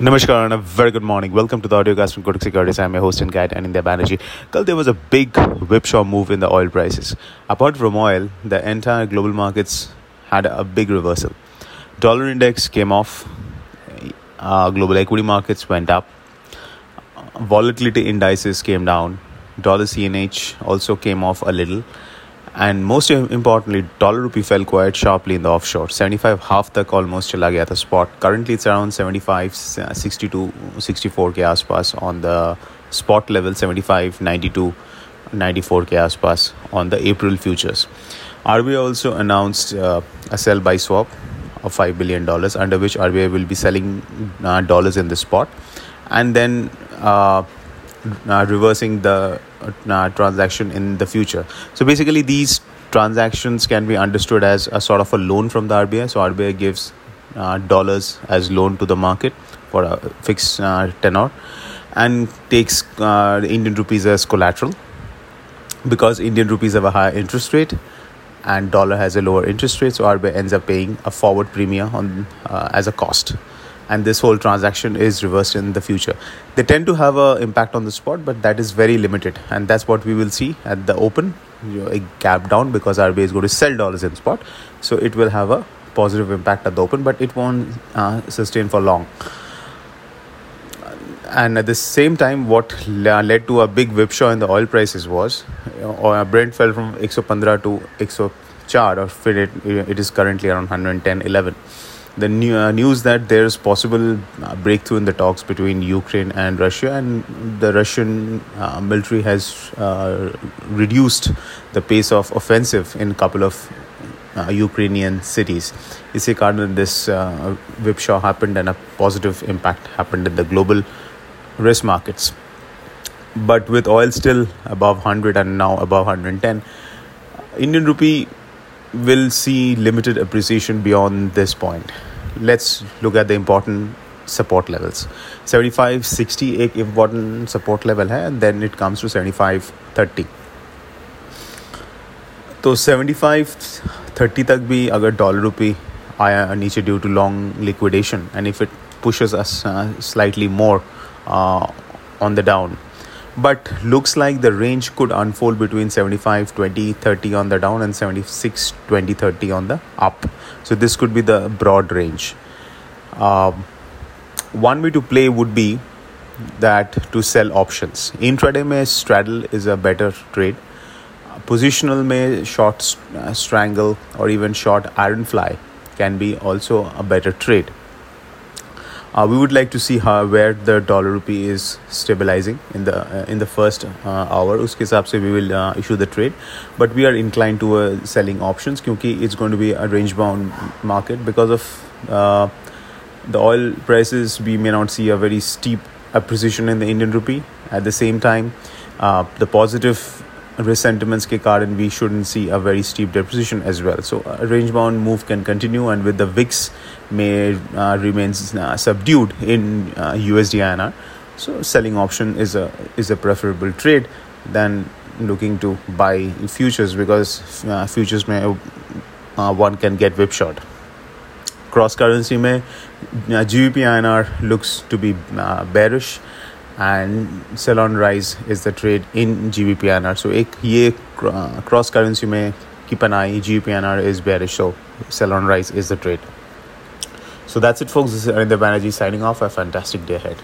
Namaskar and a very good morning. Welcome to the audiocast from Kotak Securities. I'm your host and guide Anindya Banerjee. Kal there was a big whipsaw move in the oil prices. Apart from oil, the entire global markets had a big reversal. Dollar index came off. Uh, global equity markets went up. Volatility indices came down. Dollar CNH also came off a little and most importantly dollar rupee fell quite sharply in the offshore. 75 half tak almost chala gaya tha spot. Currently it's around 75 62 64 ke aspas on the spot level. 75 92 94 ke aspas on the april futures. RBI also announced uh, a sell buy swap of 5 billion dollars under which RBI will be selling uh, dollars in the spot. And then uh, uh, reversing the uh, transaction in the future. So basically, these transactions can be understood as a sort of a loan from the RBI. So RBI gives uh, dollars as loan to the market for a fixed uh, tenor and takes uh, Indian rupees as collateral because Indian rupees have a higher interest rate and dollar has a lower interest rate so RBI ends up paying a forward premium on uh, as a cost and this whole transaction is reversed in the future. They tend to have an impact on the spot but that is very limited and that's what we will see at the open you know, a gap down because RBI is going to sell dollars in spot. So it will have a positive impact at the open but it won't uh, sustain for long. And at the same time what led to a big whipsaw in the oil prices was you know, Brent fell from 115 to 104 or it, it is currently around 110 11 the new, uh, news that there's possible uh, breakthrough in the talks between Ukraine and Russia, and the Russian uh, military has uh, reduced the pace of offensive in a couple of uh, Ukrainian cities. Isse कारण this uh, whipsaw happened and a positive impact happened in the global risk markets. But with oil still above 100 and now above 110, Indian rupee will see limited appreciation beyond this point. Let's look at the important support levels. 75 60 एक important support level है and then it comes to 75 30 तो 75 30 तक भी अगर dollar rupee आया नीचे due to long liquidation and if it pushes us uh, slightly more uh, on the down but looks like the range could unfold between 75 20 30 on the down and 76 20 30 on the up. So this could be the broad range. Um, one way to play would be that to sell options. Intraday may straddle is a better trade. Positional may short uh, strangle or even short iron fly can be also a better trade uh, we would like to see how where the dollar rupee is stabilizing in the uh, in the first uh, hour. Uske se we will uh, issue the trade. But we are inclined to uh, selling options kyunki it's going to be a range bound market because of uh, the oil prices. We may not see a very steep appreciation in the indian rupee. At the same time the positive risk sentiments ke karan we shouldn't see a very steep depreciation as well. So a range bound move can continue and with the vix may uh, remains uh, subdued in uh, usd inr so selling option is a is a preferable trade than looking to buy futures because uh, futures may uh, one can get whipshot cross currency may uh, gbp inr looks to be bearish and sell on rise is the trade in B So, N R so एक ये cross currency में keep an eye. GBPINR is bearish, so on Rise is the trade. So that's it, folks. This is Anindya Banerjee signing off. A fantastic day ahead.